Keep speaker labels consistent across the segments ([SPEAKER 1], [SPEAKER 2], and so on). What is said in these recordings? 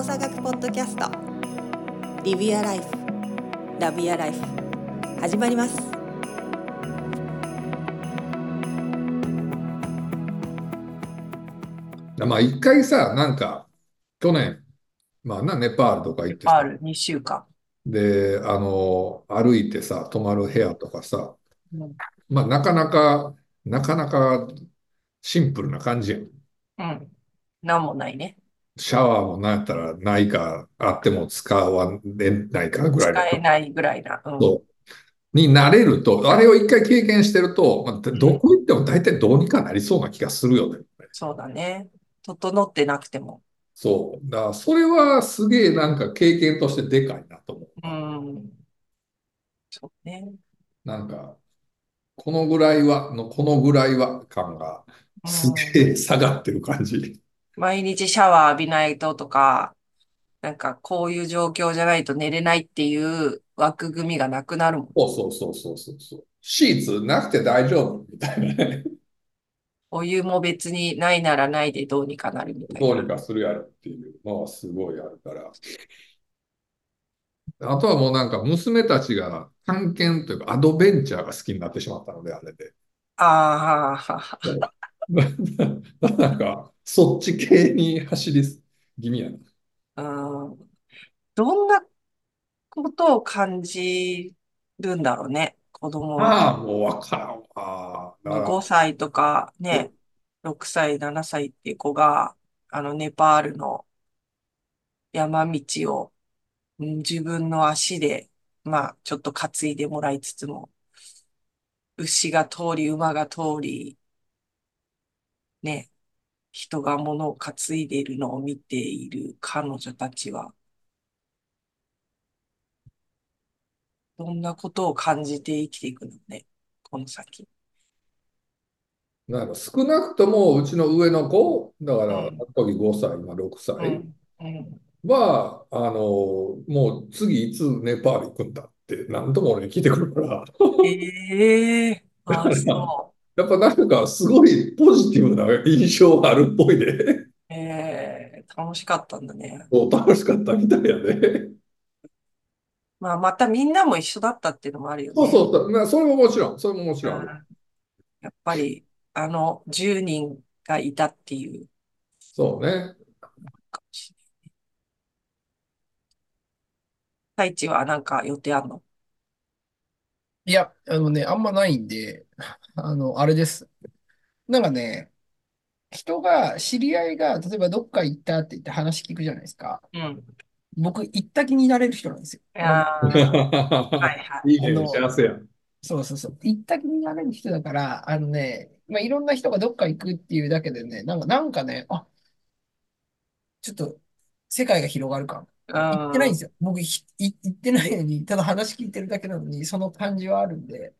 [SPEAKER 1] 大学ポッドキャストリビアライフラビアライフ始まります
[SPEAKER 2] まあ一回さ、なんか、去年、まあな、ネパールとか行ってさ、
[SPEAKER 3] パール2週間。
[SPEAKER 2] で、あの、歩いてさ、泊まる部屋とかさ、
[SPEAKER 3] うん。
[SPEAKER 2] まあなかなか、なかなかシンプルな感じやん。
[SPEAKER 3] うん。なんもないね。
[SPEAKER 2] シャワーもなんやったらないか、あっても使われないかぐらいの
[SPEAKER 3] 使えないぐらいな。うん。
[SPEAKER 2] ことになれると、あれを一回経験してると、まあ、どこ行っても大体どうにかなりそうな気がするよね。
[SPEAKER 3] そうだね。整ってなくても。
[SPEAKER 2] そう。だからそれはすげえなんか経験としてでかいなと思う。
[SPEAKER 3] うん。そうね。
[SPEAKER 2] なんか、このぐらいは、のこのぐらいは感がす
[SPEAKER 3] うん。
[SPEAKER 2] げえ下がってる感じ。
[SPEAKER 3] 毎日シャワー浴びないととか、なんかこういう状況じゃないと寝れないっていう枠組みがなくなるもん。
[SPEAKER 2] そうそうそうそうそうそう。シーツなくて大丈夫みたいなね。
[SPEAKER 3] お湯も別にないならないでどうにかなるみたいな。
[SPEAKER 2] どうにかするやろっていうのはすごいあるから。あとはもうなんか娘たちが探検というかアドベンチャーが好きになってしまったので、あれで。
[SPEAKER 3] ああ、
[SPEAKER 2] なんか、そっち系に走り気味やな。
[SPEAKER 3] うん。どんなことを感じるんだろうね。子供は。
[SPEAKER 2] ああ、もうわからんわ。だから、
[SPEAKER 3] 5歳とかね、6歳、7歳っていう子が、あの、ネパールの山道をうん自分の足で、まあ、ちょっと担いでもらいつつも、牛が通り、馬が通り、ね、人が物を担いでいるのを見ている彼女たちは、どんなことを感じて生きていくのね、この先。
[SPEAKER 2] なんか少なくともうちの上の子、だから、
[SPEAKER 3] うん。
[SPEAKER 2] あの時5歳、今6
[SPEAKER 3] う
[SPEAKER 2] 歳
[SPEAKER 3] ん、うん。
[SPEAKER 2] は、あの、もう次いつネパール行くんだって何度も俺に聞いてくるから、
[SPEAKER 3] ええああ、そ
[SPEAKER 2] やっぱなんかすごいポジティブな印象があるっぽいで、
[SPEAKER 3] う。ええ楽しかったんだね。
[SPEAKER 2] そう楽しかったみたいやね。
[SPEAKER 3] まあ、またみんなも一緒だったっていうのもあるよね。
[SPEAKER 2] そうそうそう、まあ、それももちろん、それももちろん
[SPEAKER 3] やっぱり、あの10人がいたっていう
[SPEAKER 2] そうね。
[SPEAKER 3] かもしれない。太一はなんか予定あんの？
[SPEAKER 4] いや、あのね、あんまないんで、あの、あれです。なんかね、人が、知り合いが、例えばどっか行ったって言って話聞くじゃないですか。
[SPEAKER 3] うん。
[SPEAKER 4] 僕、行った気になれる人なんですよ。
[SPEAKER 3] いやーはいはい。
[SPEAKER 2] いいね、
[SPEAKER 4] あの
[SPEAKER 2] 幸せや。
[SPEAKER 4] そうそうそう。行った気になれる人だから、あのね、まあ、いろんな人がどっか行くっていうだけでね、なんか、なんかね、あ、ちょっと、世界が広がる感。行ってないんですよ。僕、ひい行ってないのに、ただ話聞いてるだけなのに、その感じはあるんで、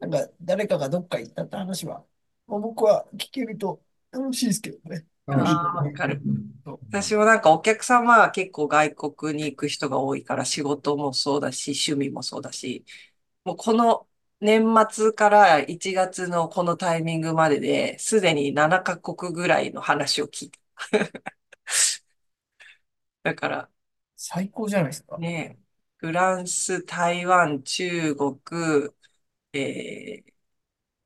[SPEAKER 4] なんか、誰かがどっか行ったって話は、まあ僕は聞けると楽しいですけどね。
[SPEAKER 3] あーわかる。私もなんかお客様は結構外国に行く人が多いから仕事もそうだし趣味もそうだし、もうこの年末から1月のこのタイミングまでですでに7カ国ぐらいの話を聞いた。だから
[SPEAKER 4] 最高じゃないですか。
[SPEAKER 3] ね、フランス、台湾、中国、え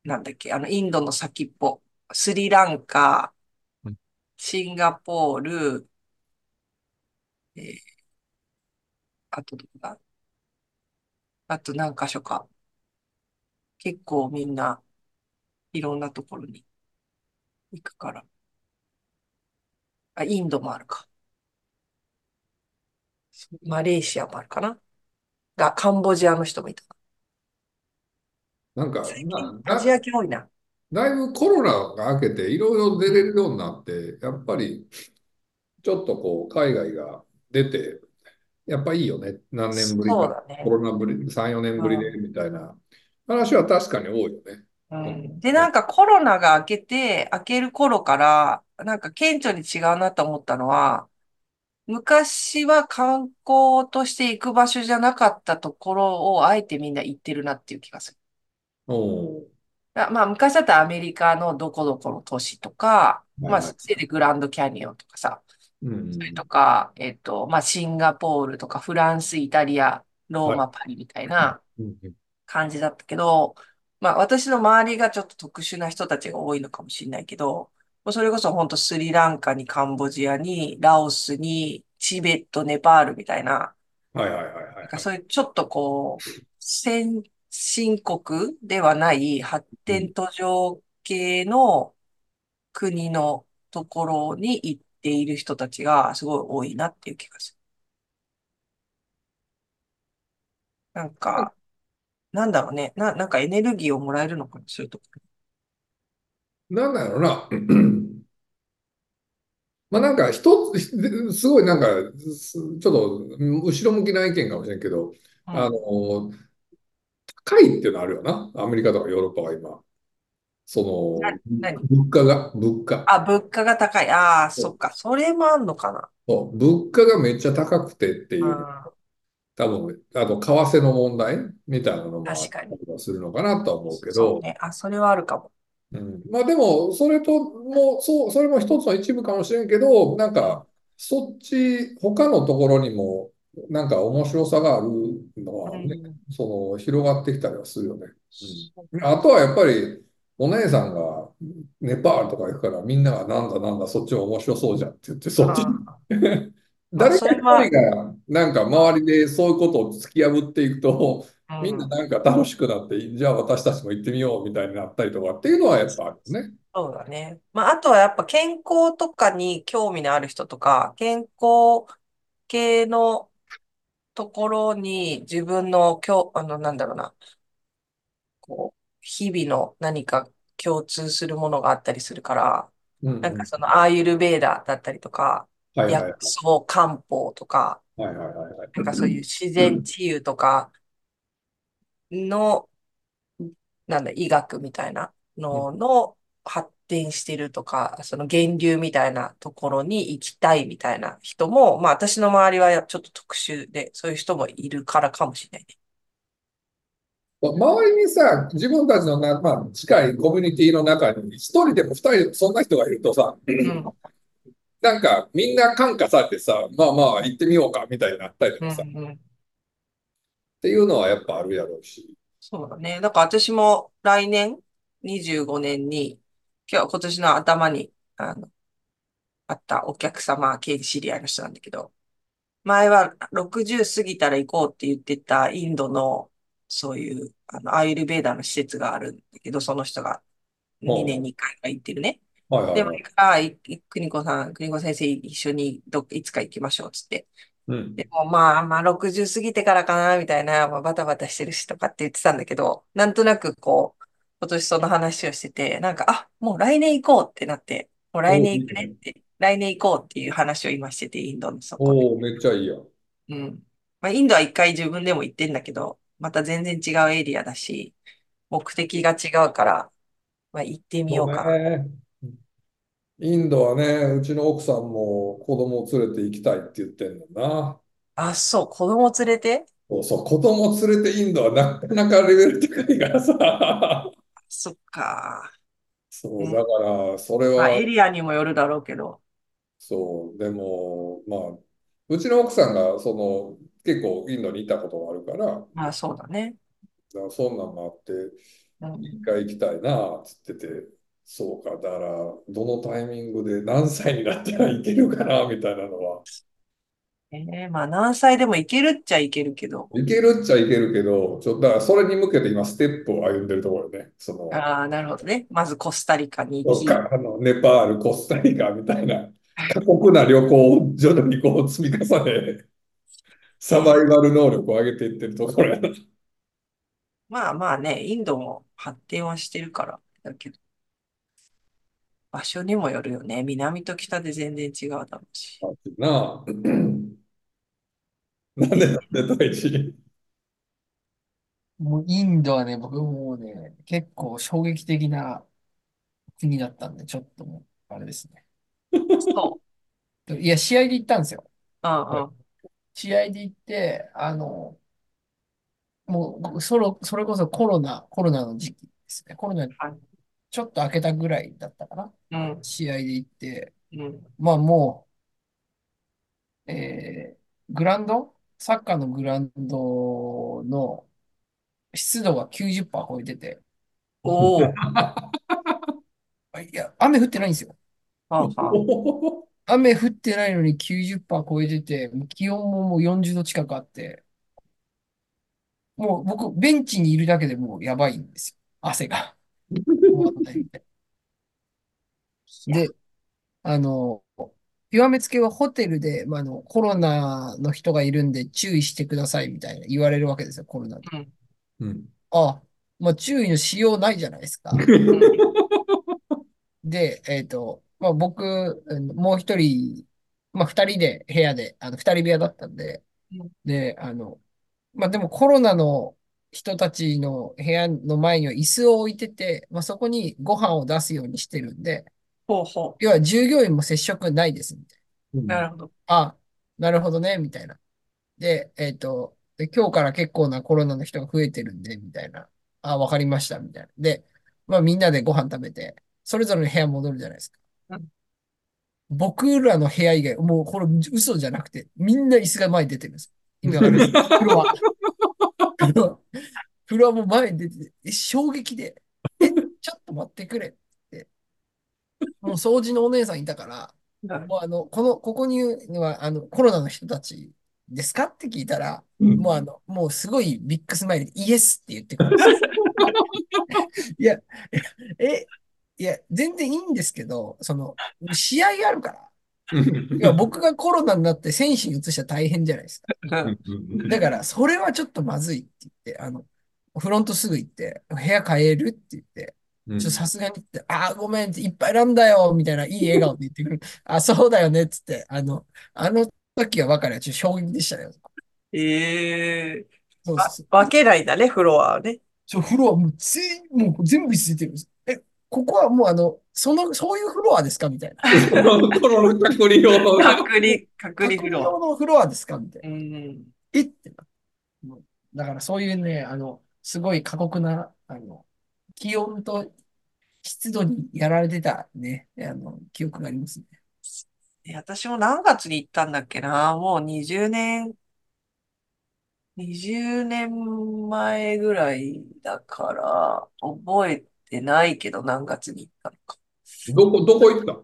[SPEAKER 3] ー、なんだっけ、あのインドの先っぽ、スリランカ
[SPEAKER 2] うん、
[SPEAKER 3] シンガポール、えー、あとどこだ？あと何箇所か。結構みんないろんなところに行くから。あ、インドもあるか。マレーシアもあるかな？が、カンボジアの人もいた。
[SPEAKER 2] なんか、
[SPEAKER 3] アジア系多いな。
[SPEAKER 2] だいぶコロナが明けていろいろ出れるようになって、やっぱりちょっとこう海外が出て、やっぱいいよね。何年ぶりか、
[SPEAKER 3] ね
[SPEAKER 2] コロナぶり、3、4年ぶりでみたいな話は確かに多いよね。
[SPEAKER 3] うん、で、なんかコロナが明けて、明ける頃から、なんか顕著に違うなと思ったのは、昔は観光として行く場所じゃなかったところをあえてみんな行ってるなっていう気がする。
[SPEAKER 2] おー
[SPEAKER 3] あまあ、昔だったらアメリカのどこどこの都市とか、まあ、
[SPEAKER 2] はい
[SPEAKER 3] でグランドキャニオンとかさ、
[SPEAKER 2] うん。
[SPEAKER 3] それとか、えっと、まあ、シンガポールとかフランス、イタリア、ローマ、パリみたいな
[SPEAKER 2] うん
[SPEAKER 3] 感じだったけど、まあ、私の周りがちょっと特殊な人たちが多いのかもしれないけど、もうそれこそ本当スリランカにカンボジアにラオスにチベット、ネパールみたいな、
[SPEAKER 2] はいはいはいはい
[SPEAKER 3] なんかそういうちょっとこう、先進国ではない発展途上系の国のところに行っている人たちがすごい多いなっていう気がする。なんか、なんだろうね。な、なんかエネルギーをもらえるのかな、そういうとこ
[SPEAKER 2] なんだろうな。まあなんか一つ、すごいなんか、すちょっと後ろ向きな意見かもしれんけど、
[SPEAKER 3] ろ。
[SPEAKER 2] あの、高いっていうのあるよな。アメリカとかヨーロッパは今。そ
[SPEAKER 3] な
[SPEAKER 2] の、
[SPEAKER 3] 何
[SPEAKER 2] 物価が、物価。
[SPEAKER 3] あ、物価が高い。ああ、
[SPEAKER 2] そ
[SPEAKER 3] っか。それもあんのかな。
[SPEAKER 2] そう物価がめっちゃ高くてっていう、
[SPEAKER 3] あ
[SPEAKER 2] 多分、あと、為替の問題みたいなのも
[SPEAKER 3] 確かに
[SPEAKER 2] するのかなとは思うけど、
[SPEAKER 3] そうね。あ、それはあるかも。
[SPEAKER 2] うん、まあでも、それとも、そう、それも一つの一部かもしれんけど、なんか、そっち、他のところにも、なんか面白さがあるのはね、
[SPEAKER 3] うん
[SPEAKER 2] その、広がってきたりはするよね。
[SPEAKER 3] そう
[SPEAKER 2] あとはやっぱり、お姉さんがネパールとか行くから、みんながなんだなんだ、そっちも面白そうじゃんって言って、そっち 誰か一人がなんか周りでそういうことを突き破っていくと、
[SPEAKER 3] ー
[SPEAKER 2] みんな
[SPEAKER 3] うん
[SPEAKER 2] なんか楽しくなって、じゃあ私たちも行ってみようみたいになったりとかっていうのはやっぱあるよね。
[SPEAKER 3] そうだね。まあ、あとはやっぱ健康とかに興味のある人とか、健康系のところに自分の今日、あの、なんだろうな、こう、日々の何か共通するものがあったりするから、
[SPEAKER 2] うんうん。
[SPEAKER 3] なんかそのアーユルベーダだったりとか、
[SPEAKER 2] はいはいはい。
[SPEAKER 3] 薬草漢方とか、
[SPEAKER 2] はいはいはいはい。
[SPEAKER 3] なんかそういう自然治癒とかの、なんだ、医学みたいなのの発展してるとか、その源流みたいなところに行きたいみたいな人も、まあ私の周りはちょっと特殊で、そういう人もいるからかもしれないね。
[SPEAKER 2] 周りにさ、自分たちのな、まあ、近いコミュニティの中に、一人でも二人、そんな人がいるとさ、
[SPEAKER 3] うん、
[SPEAKER 2] なんかみんな感化されてさ、まあまあ行ってみようかみたいになったりと
[SPEAKER 3] うん、
[SPEAKER 2] かさ、っ
[SPEAKER 3] うん。
[SPEAKER 2] ていうのはやっぱあるやろうし。
[SPEAKER 3] そうだね。だから私も来年、25年に、今日、今年の頭に、あの、あったお客様系知り合いの人なんだけど、前は60過ぎたら行こうって言ってたインドの、そういう、あの、アーユルベーダの施設があるんだけど、その人が2年に1回は行ってるね。でも、
[SPEAKER 2] はいはいはい。
[SPEAKER 3] あ、い邦子さん、邦子先生一緒にどっいつか行きましょう、つって。
[SPEAKER 2] うん。
[SPEAKER 3] でもまあまあ60過ぎてからかな、みたいな、まあ、バタバタしてるしとかって言ってたんだけど、なんとなくこう、今年その話をしてて、なんか、あ、もう来年行こうってなって、もう来年行くねって、来年行こうっていう話を今してて、インドのそこで。
[SPEAKER 2] おお、めっちゃいいやん。
[SPEAKER 3] うん。まあ、インドは一回自分でも行ってんだけど、また全然違うエリアだし、目的が違うから、まあ、行ってみようかな。
[SPEAKER 2] ね。インドはね、うちの奥さんも子供を連れて行きたいって言ってんのな。
[SPEAKER 3] あ、そう、子供連れて？
[SPEAKER 2] そうそう、子供連れてインドはなかなかレベル高いからさ。
[SPEAKER 3] そっか。
[SPEAKER 2] そう、だから、それ
[SPEAKER 3] まあ、
[SPEAKER 2] は、
[SPEAKER 3] エリアにもよるだろうけど。
[SPEAKER 2] そう、でも、まあ、うちの奥さんが、その、結構インドにいたことがあるから、だか
[SPEAKER 3] まあ、そうだね。
[SPEAKER 2] らそんなんもあって、
[SPEAKER 3] うん
[SPEAKER 2] 一回行きたいな、つってて、そうか、だから、どのタイミングで何歳になったらいけるかな、みたいなのは。
[SPEAKER 3] ええまあ何歳でもいけるっちゃいけるけど。
[SPEAKER 2] いけるっちゃいけるけど、ちょっと、だからそれに向けて今、ステップを歩んでるところね。その、
[SPEAKER 3] ああ、なるほどね。まずコスタリカに行き。
[SPEAKER 2] かあのネパール、コスタリカみたいな過酷な旅行を徐々にこう積み重ね、サバイバル能力を上げていってるところやな。
[SPEAKER 3] まあまあね、インドも発展はしてるから。だけど、場所にもよるよね。南と北で全然違うだろうし。
[SPEAKER 2] なあ。なんでなんで大地
[SPEAKER 4] もうインドはね、僕もうね、結構衝撃的な国だったんで、ちょっともう、あれですね。
[SPEAKER 3] そう。
[SPEAKER 4] いや、試合で行ったんですよ。
[SPEAKER 3] うんうん。
[SPEAKER 4] 試合で行って、あの、もう、それ、それこそコロナ、コロナの時期ですね。コロナ
[SPEAKER 3] はい
[SPEAKER 4] ちょっと明けたぐらいだったかな。
[SPEAKER 3] うん。
[SPEAKER 4] 試合で行って、
[SPEAKER 3] うん。
[SPEAKER 4] まあもえーグラウンドサッカーのグラウンドの湿度が90%超えてて、
[SPEAKER 3] おお。
[SPEAKER 4] あ いや、雨降ってないんですよ。
[SPEAKER 3] はあはあ
[SPEAKER 4] 雨降ってないのに90%超えてて、気温ももう40度近くあって、もう僕、ベンチにいるだけでもうやばいんですよ。汗が。で、あの、極めつけはホテルで、まあ、あの、コロナの人がいるんで注意してくださいみたいな言われるわけですよ、コロナで。
[SPEAKER 3] うん
[SPEAKER 2] うん。
[SPEAKER 4] あ、まあ、注意のしようないじゃないですか。で、えっと、まあ、僕、うんもう一人、まあ、二人で部屋で、あの、二人部屋だったんで
[SPEAKER 3] うん、
[SPEAKER 4] で、あの、まあ、でもコロナの人たちの部屋の前には椅子を置いてて、まあ、そこにご飯を出すようにしてるんで、
[SPEAKER 3] ほうほ
[SPEAKER 4] 要は従業員も接触ないですみたい
[SPEAKER 3] う。なるほど。
[SPEAKER 4] な。あ、なるほどね、みたいな。で、えっと、で今日から結構なコロナの人が増えてるんで、みたいな。あ、わかりました、みたいな。で、まあみんなでご飯食べて、それぞれの部屋戻るじゃないですか。
[SPEAKER 3] うん
[SPEAKER 4] 僕らの部屋以外、もうこれ嘘じゃなくて、みんな椅子が前に出てるんです。意味わかりますフロア。フロア。フロアも前に出てて、え衝撃で、え、ちょっと待ってくれ。もう掃除のお姉さんいたから、もうあの、この、ここにいるのは、あの、コロナの人たちですかって聞いたら、もうあの、もうすごいビッグスマイルでイエスって言ってくるんですよ。いや、え、いや、全然いいんですけど、その、試合があるから。いや、僕がコロナになって選手に移したら大変じゃないですか。
[SPEAKER 3] うん
[SPEAKER 4] だから、それはちょっとまずいって言って、あの、フロントすぐ行って、部屋変えるって言って、
[SPEAKER 2] うん
[SPEAKER 4] ちょっとさすがにって、ああ、ごめんって、いっぱいなんだよ、みたいな、いい笑顔で言ってくる。あ、そうだよね、っつって、あの、あの時は分かるよ。ちょっと衝撃でしたよ。
[SPEAKER 3] ええわ
[SPEAKER 4] そうそう。
[SPEAKER 3] 分けないんだね、フロアはね。
[SPEAKER 4] そう、フロアもう全員、もう全部ついてるんです。え、ここはもうあの、その、そういうフロアですか？みたいな。
[SPEAKER 2] コロナコロナ隔離用の。
[SPEAKER 3] 隔離、隔離フ
[SPEAKER 4] 隔離
[SPEAKER 3] ロ
[SPEAKER 4] 用のフロアですか？みたいな。
[SPEAKER 3] うん。
[SPEAKER 4] え？ってな。だからそういうね、あの、すごい過酷な、あの、気温と湿度にやられてたね、あの、記憶がありますね。
[SPEAKER 3] え私も何月に行ったんだっけなもう20年、20年前ぐらいだから、覚えてないけど何月に行ったのか。
[SPEAKER 2] どこ、どこ行った？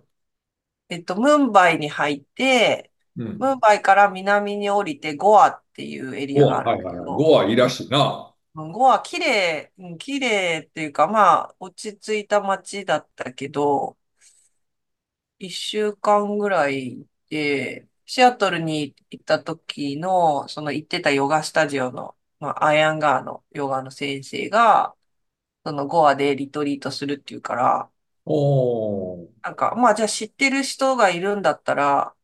[SPEAKER 3] えっと、ムンバイに入って、
[SPEAKER 2] うん。
[SPEAKER 3] ムンバイから南に降りてゴアっていうエリア
[SPEAKER 2] ゴア、
[SPEAKER 3] があ
[SPEAKER 2] はいはいはい。ゴアいいらしいな。
[SPEAKER 3] うんゴア綺麗、うん綺麗っていうか、まあ、落ち着いた街だったけど、一週間ぐらいで、シアトルに行った時の、その行ってたヨガスタジオの、まあ、アイアンガーのヨガの先生が、そのゴアでリトリートするっていうから、
[SPEAKER 2] おー。
[SPEAKER 3] なんか、まあ、じゃあ知ってる人がいるんだったら、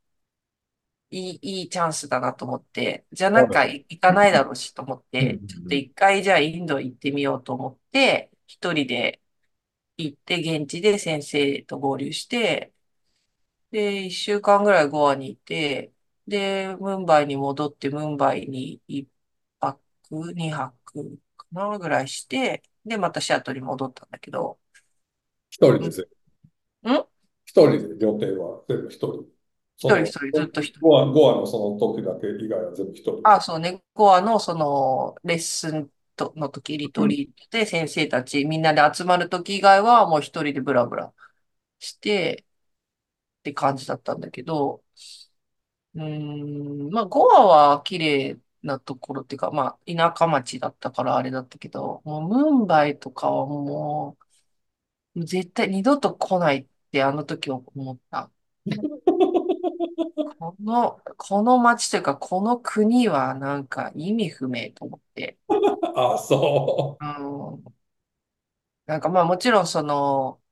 [SPEAKER 3] いい、いいチャンスだなと思って、じゃあなんか行かないだろうしと思って
[SPEAKER 2] うん、
[SPEAKER 3] ちょっと一回じゃあインド行ってみようと思って、一人で行って現地で先生と合流して、で、一週間ぐらいゴアにいて、で、ムンバイに戻って、ムンバイに一泊、二泊かなぐらいして、で、またシアトルに戻ったんだけど、
[SPEAKER 2] 一人ですよ。
[SPEAKER 3] ん？
[SPEAKER 2] 一人で予定は全部一人。
[SPEAKER 3] 一人一人ずっと一人
[SPEAKER 2] ゴア、ゴアのその時だけ以外は全部一人。
[SPEAKER 3] あ、そうね。ゴアのそのレッスンとの時、リトリートで先生たちみんなで集まる時以外はもう一人でブラブラしてって感じだったんだけど、うーん、まあゴアは綺麗なところっていうか、まあ田舎町だったからあれだったけど、もうムンバイとかはもう絶対二度と来ないってあの時思った。この、この町というか、この国はなんか意味不明と思って。
[SPEAKER 2] あ、そ
[SPEAKER 3] うん。なんかまあもちろんその、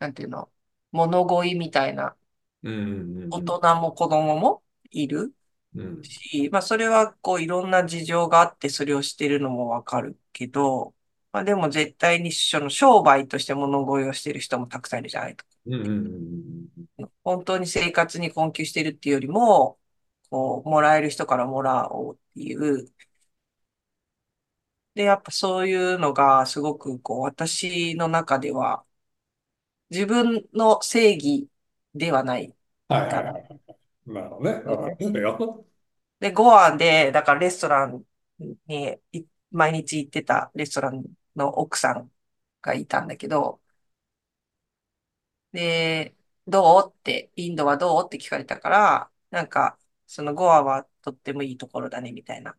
[SPEAKER 3] なんていうの、物乞いみたいな
[SPEAKER 2] う。うんうんうん
[SPEAKER 3] 大人も子供もいる
[SPEAKER 2] うん。
[SPEAKER 3] し、まあそれはこういろんな事情があってそれをしてるのもわかるけど、まあでも絶対にその商売として物乞いをしてる人もたくさんいるじゃない本当に生活に困窮してるっていうよりも、こう、もらえる人からもらおうっていう。で、やっぱそういうのがすごくこう、私の中では、自分の正義ではない。
[SPEAKER 2] はいはいはい。なるほどね。わかるよ。
[SPEAKER 3] で、ゴアで、だからレストランにい毎日行ってたレストランの奥さんがいたんだけど、で、どう？って、インドはどう？って聞かれたから、なんか、そのゴアはとってもいいところだね、みたいな。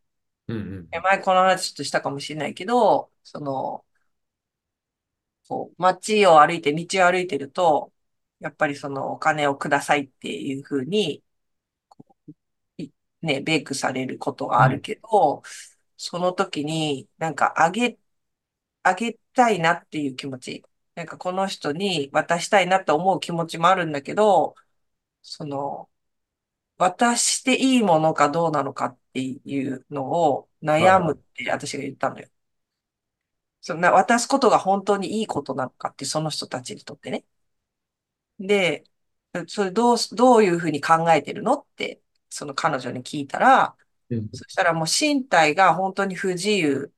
[SPEAKER 2] うんうん。
[SPEAKER 3] え前この話ちょっとしたかもしれないけど、その、こう、街を歩いて、道を歩いてると、やっぱりそのお金をくださいっていうふうに、こういね、ベイクされることがあるけど、その時になんかあげ、あげたいなっていう気持ち、なんかこの人に渡したいなと思う気持ちもあるんだけど、その、渡していいものかどうなのかっていうのを悩むって私が言ったのよ。そんな渡すことが本当にいいことなのかって、その人たちにとってね。で、それどう、どういうふうに考えてるのって、その彼女に聞いたら、
[SPEAKER 2] うん
[SPEAKER 3] そしたらもう身体が本当に不自由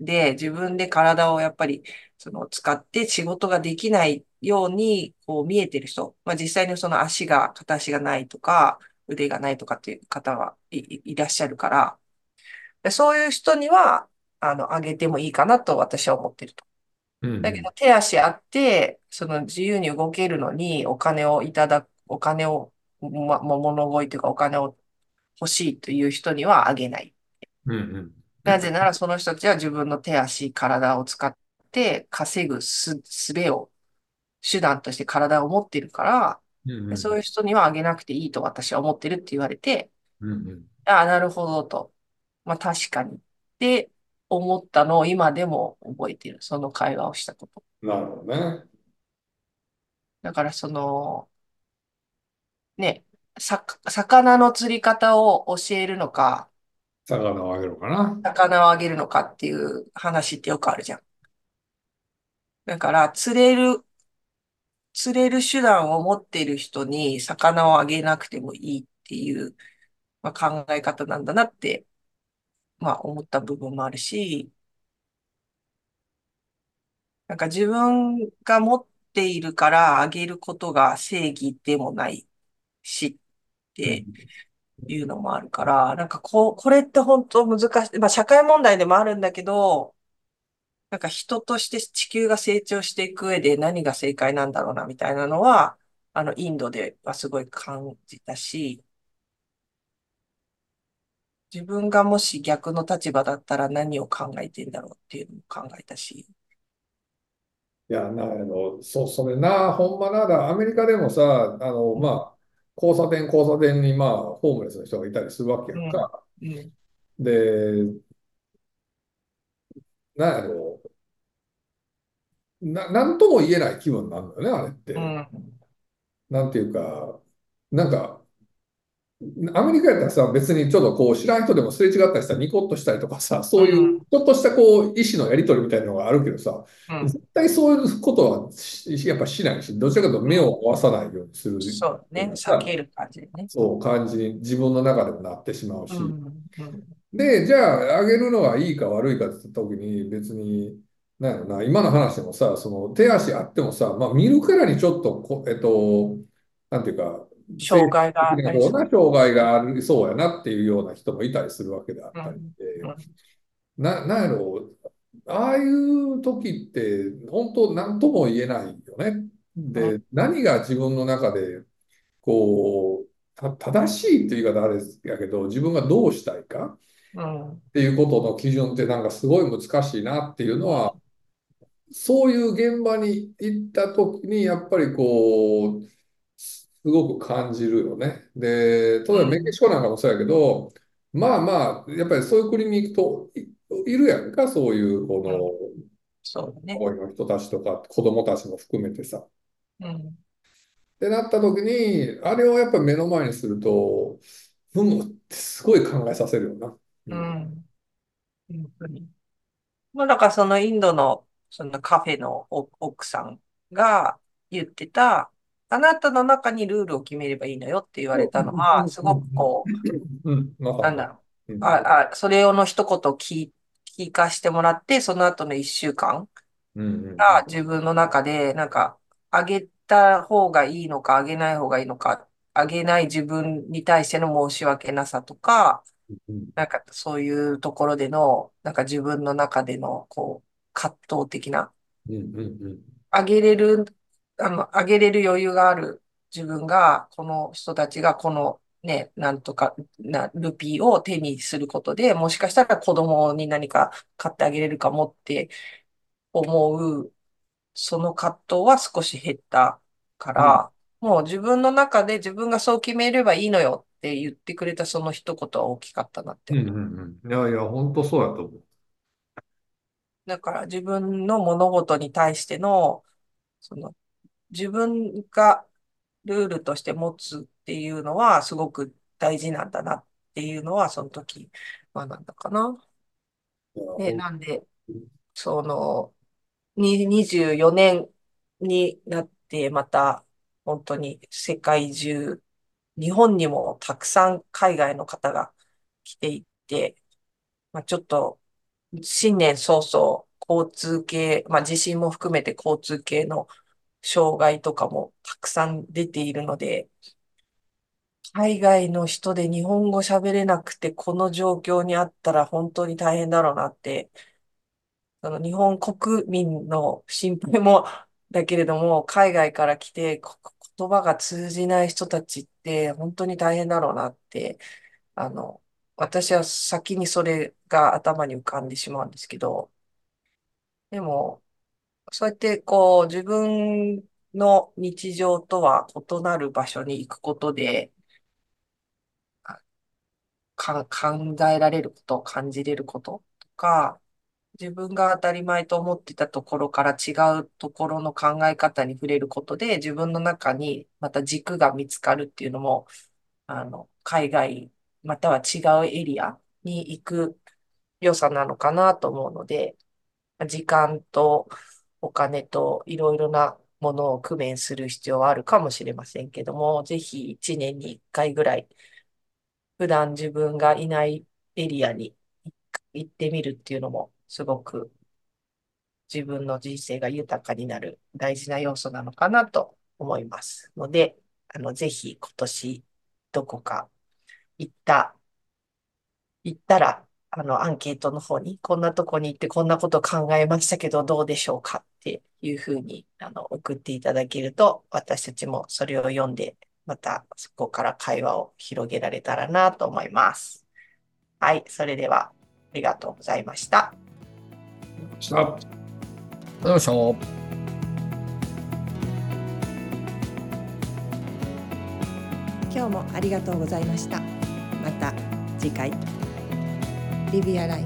[SPEAKER 3] で、自分で体をやっぱりその使って仕事ができないようにこう見えてる人、まあ実際にその足が、片足がないとか、腕がないとかっていう方はい、らっしゃるから、でそういう人には、あの、あげてもいいかなと私は思ってると。
[SPEAKER 2] うん
[SPEAKER 3] だけど手足あって、その自由に動けるのにお金をいただく、お金を、ま、も物乞いというかお金を欲しいという人にはあげない。
[SPEAKER 2] うんうん。
[SPEAKER 3] なぜならその人たちは自分の手足、体を使って稼ぐす、術を、手段として体を持っているから、
[SPEAKER 2] うんうん。
[SPEAKER 3] そういう人にはあげなくていいと私は思ってるって言われて、
[SPEAKER 2] うんうん。
[SPEAKER 3] ああ、なるほどと。まあ確かに。って思ったのを今でも覚えてる。その会話をしたこと。
[SPEAKER 2] なるほどね。
[SPEAKER 3] だからその、ね、さ、魚の釣り方を教えるのか、
[SPEAKER 2] 魚をあげるかな。
[SPEAKER 3] 魚をあげるのかっていう話ってよくあるじゃん。だから、釣れる、釣れる手段を持っている人に魚をあげなくてもいいっていう、まあ、考え方なんだなって、まあ思った部分もあるし、なんか自分が持っているからあげることが正義でもないしっていうのもあるから、なんかこう、これって本当難しい。まあ社会問題でもあるんだけど、なんか人として地球が成長していく上で何が正解なんだろうなみたいなのは、あの、インドではすごい感じたし、自分がもし逆の立場だったら何を考えてんだろうっていうのも考えたし。
[SPEAKER 2] いや、なるほど。そ、それな、ほんまなだ。アメリカでもさ、あの、まあ、交差点、交差点に、まあ、ホームレスの人がいたりするわけやんか。
[SPEAKER 3] うん、
[SPEAKER 2] で、なんやろう。な、なんとも言えない気分なんだよね、あれって。
[SPEAKER 3] うん、
[SPEAKER 2] なんていうか、なんか、アメリカやったらさ、別にちょっとこう、知らん人でもすれ違ったりしたらニコッとしたりとかさ、そういう、ちょっとしたこう、意思のやり取りみたいなのがあるけどさ、
[SPEAKER 3] うん。
[SPEAKER 2] 絶対そういうことはしやっぱしないし、どちらかというと目を合わさないようにする
[SPEAKER 3] そうね。
[SPEAKER 2] さ
[SPEAKER 3] 避ける感じでね。
[SPEAKER 2] そう感じに自分の中でもなってしまうし。
[SPEAKER 3] うん、うん、
[SPEAKER 2] で、じゃあ、あげるのがいいか悪いかって言った時に、別に、なんやろな、今の話でもさ、その手足あってもさ、まあ、見るからにちょっとこ、えっと、なんていうか、
[SPEAKER 3] 障害があったり
[SPEAKER 2] 障害がありそうやなっていうような人もいたりするわけであったりで、
[SPEAKER 3] うん
[SPEAKER 2] な、なんやろう、ああいう時って、本当、なんとも言えないよね。
[SPEAKER 3] う
[SPEAKER 2] で、何が自分の中で、こう、た、正しいっていう言い方あれやけど、自分がどうしたいか
[SPEAKER 3] うん、
[SPEAKER 2] っていうことの基準ってなんかすごい難しいなっていうのは、そういう現場に行った時に、やっぱりこう、すごく感じるよね。で、例えばメキシコなんかもそうやけど、まあまあ、やっぱりそういう国に行くとい、いるやんか、そういう、この、
[SPEAKER 3] そうだね。
[SPEAKER 2] 思いの人たちとか、子供たちも含めてさ。
[SPEAKER 3] うん、
[SPEAKER 2] ってなった時に、あれをやっぱり目の前にすると、ふむってすごい考えさせるよな。
[SPEAKER 3] うん。本当に。まあ、だからそのインドの、そのカフェのお奥さんが言ってた、あなたの中にルールを決めればいいのよって言われたのは、すごくこう、なんだろう。
[SPEAKER 2] うん。
[SPEAKER 3] あ、あ、それをの一言聞、聞かしてもらって、その後の一週間が自分の中で、なんか、あげた方がいいのか、あげない方がいいのかっあげない自分に対しての申し訳なさとか、
[SPEAKER 2] うん。
[SPEAKER 3] なんかそういうところでの、なんか自分の中での、こう、葛藤的な、
[SPEAKER 2] うんうん
[SPEAKER 3] あげれる、あの、あげれる余裕がある自分が、この人たちがこのね、なんとかなルピーを手にすることで、もしかしたら子供に何か買ってあげれるかもって思う、その葛藤は少し減ったから、もう自分の中で自分がそう決めればいいのよって言ってくれたその一言は大きかったなって
[SPEAKER 2] うん。う
[SPEAKER 3] 思う。
[SPEAKER 2] んうんうん。いやいや、本当そうやと思う。
[SPEAKER 3] だから自分の物事に対しての、その自分がルールとして持つっていうのはすごく大事なんだなっていうのはその時学んだかな。で、なんで、その、に24年になってまた本当に世界中、日本にもたくさん海外の方が来ていて、まあ、ちょっと新年早々交通系、まあ地震も含めて交通系の障害とかもたくさん出ているので、海外の人で日本語喋れなくてこの状況にあったら本当に大変だろうなって、その日本国民の心配も だけれども、海外から来て言葉が通じない人たちって本当に大変だろうなって、あの、私は先にそれが頭に浮かんでしまうんですけど、でも、そうやってこう自分の日常とは異なる場所に行くことで、か考えられること、感じれることとか、自分が当たり前と思ってたところから違うところの考え方に触れることで、自分の中にまた軸が見つかるっていうのも、あの、海外、または違うエリアに行く良さなのかなと思うので、時間とお金といろいろなものを工面する必要はあるかもしれませんけども、ぜひ1年に1回ぐらい、普段自分がいないエリアに行ってみるっていうのも、すごく自分の人生が豊かになる大事な要素なのかなと思いますので、あの、ぜひ今年どこか行った、行ったら、あの、アンケートの方に、こんなとこに行ってこんなこと考えましたけど、どうでしょうかっていうふうに、あの、送っていただけると、私たちもそれを読んで、またそこから会話を広げられたらなと思います。はい、それでは、ありがとうございました。
[SPEAKER 2] した。
[SPEAKER 4] よいしょ。
[SPEAKER 1] 今日もありがとうございましたまた次回 Live your life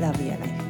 [SPEAKER 1] Love your life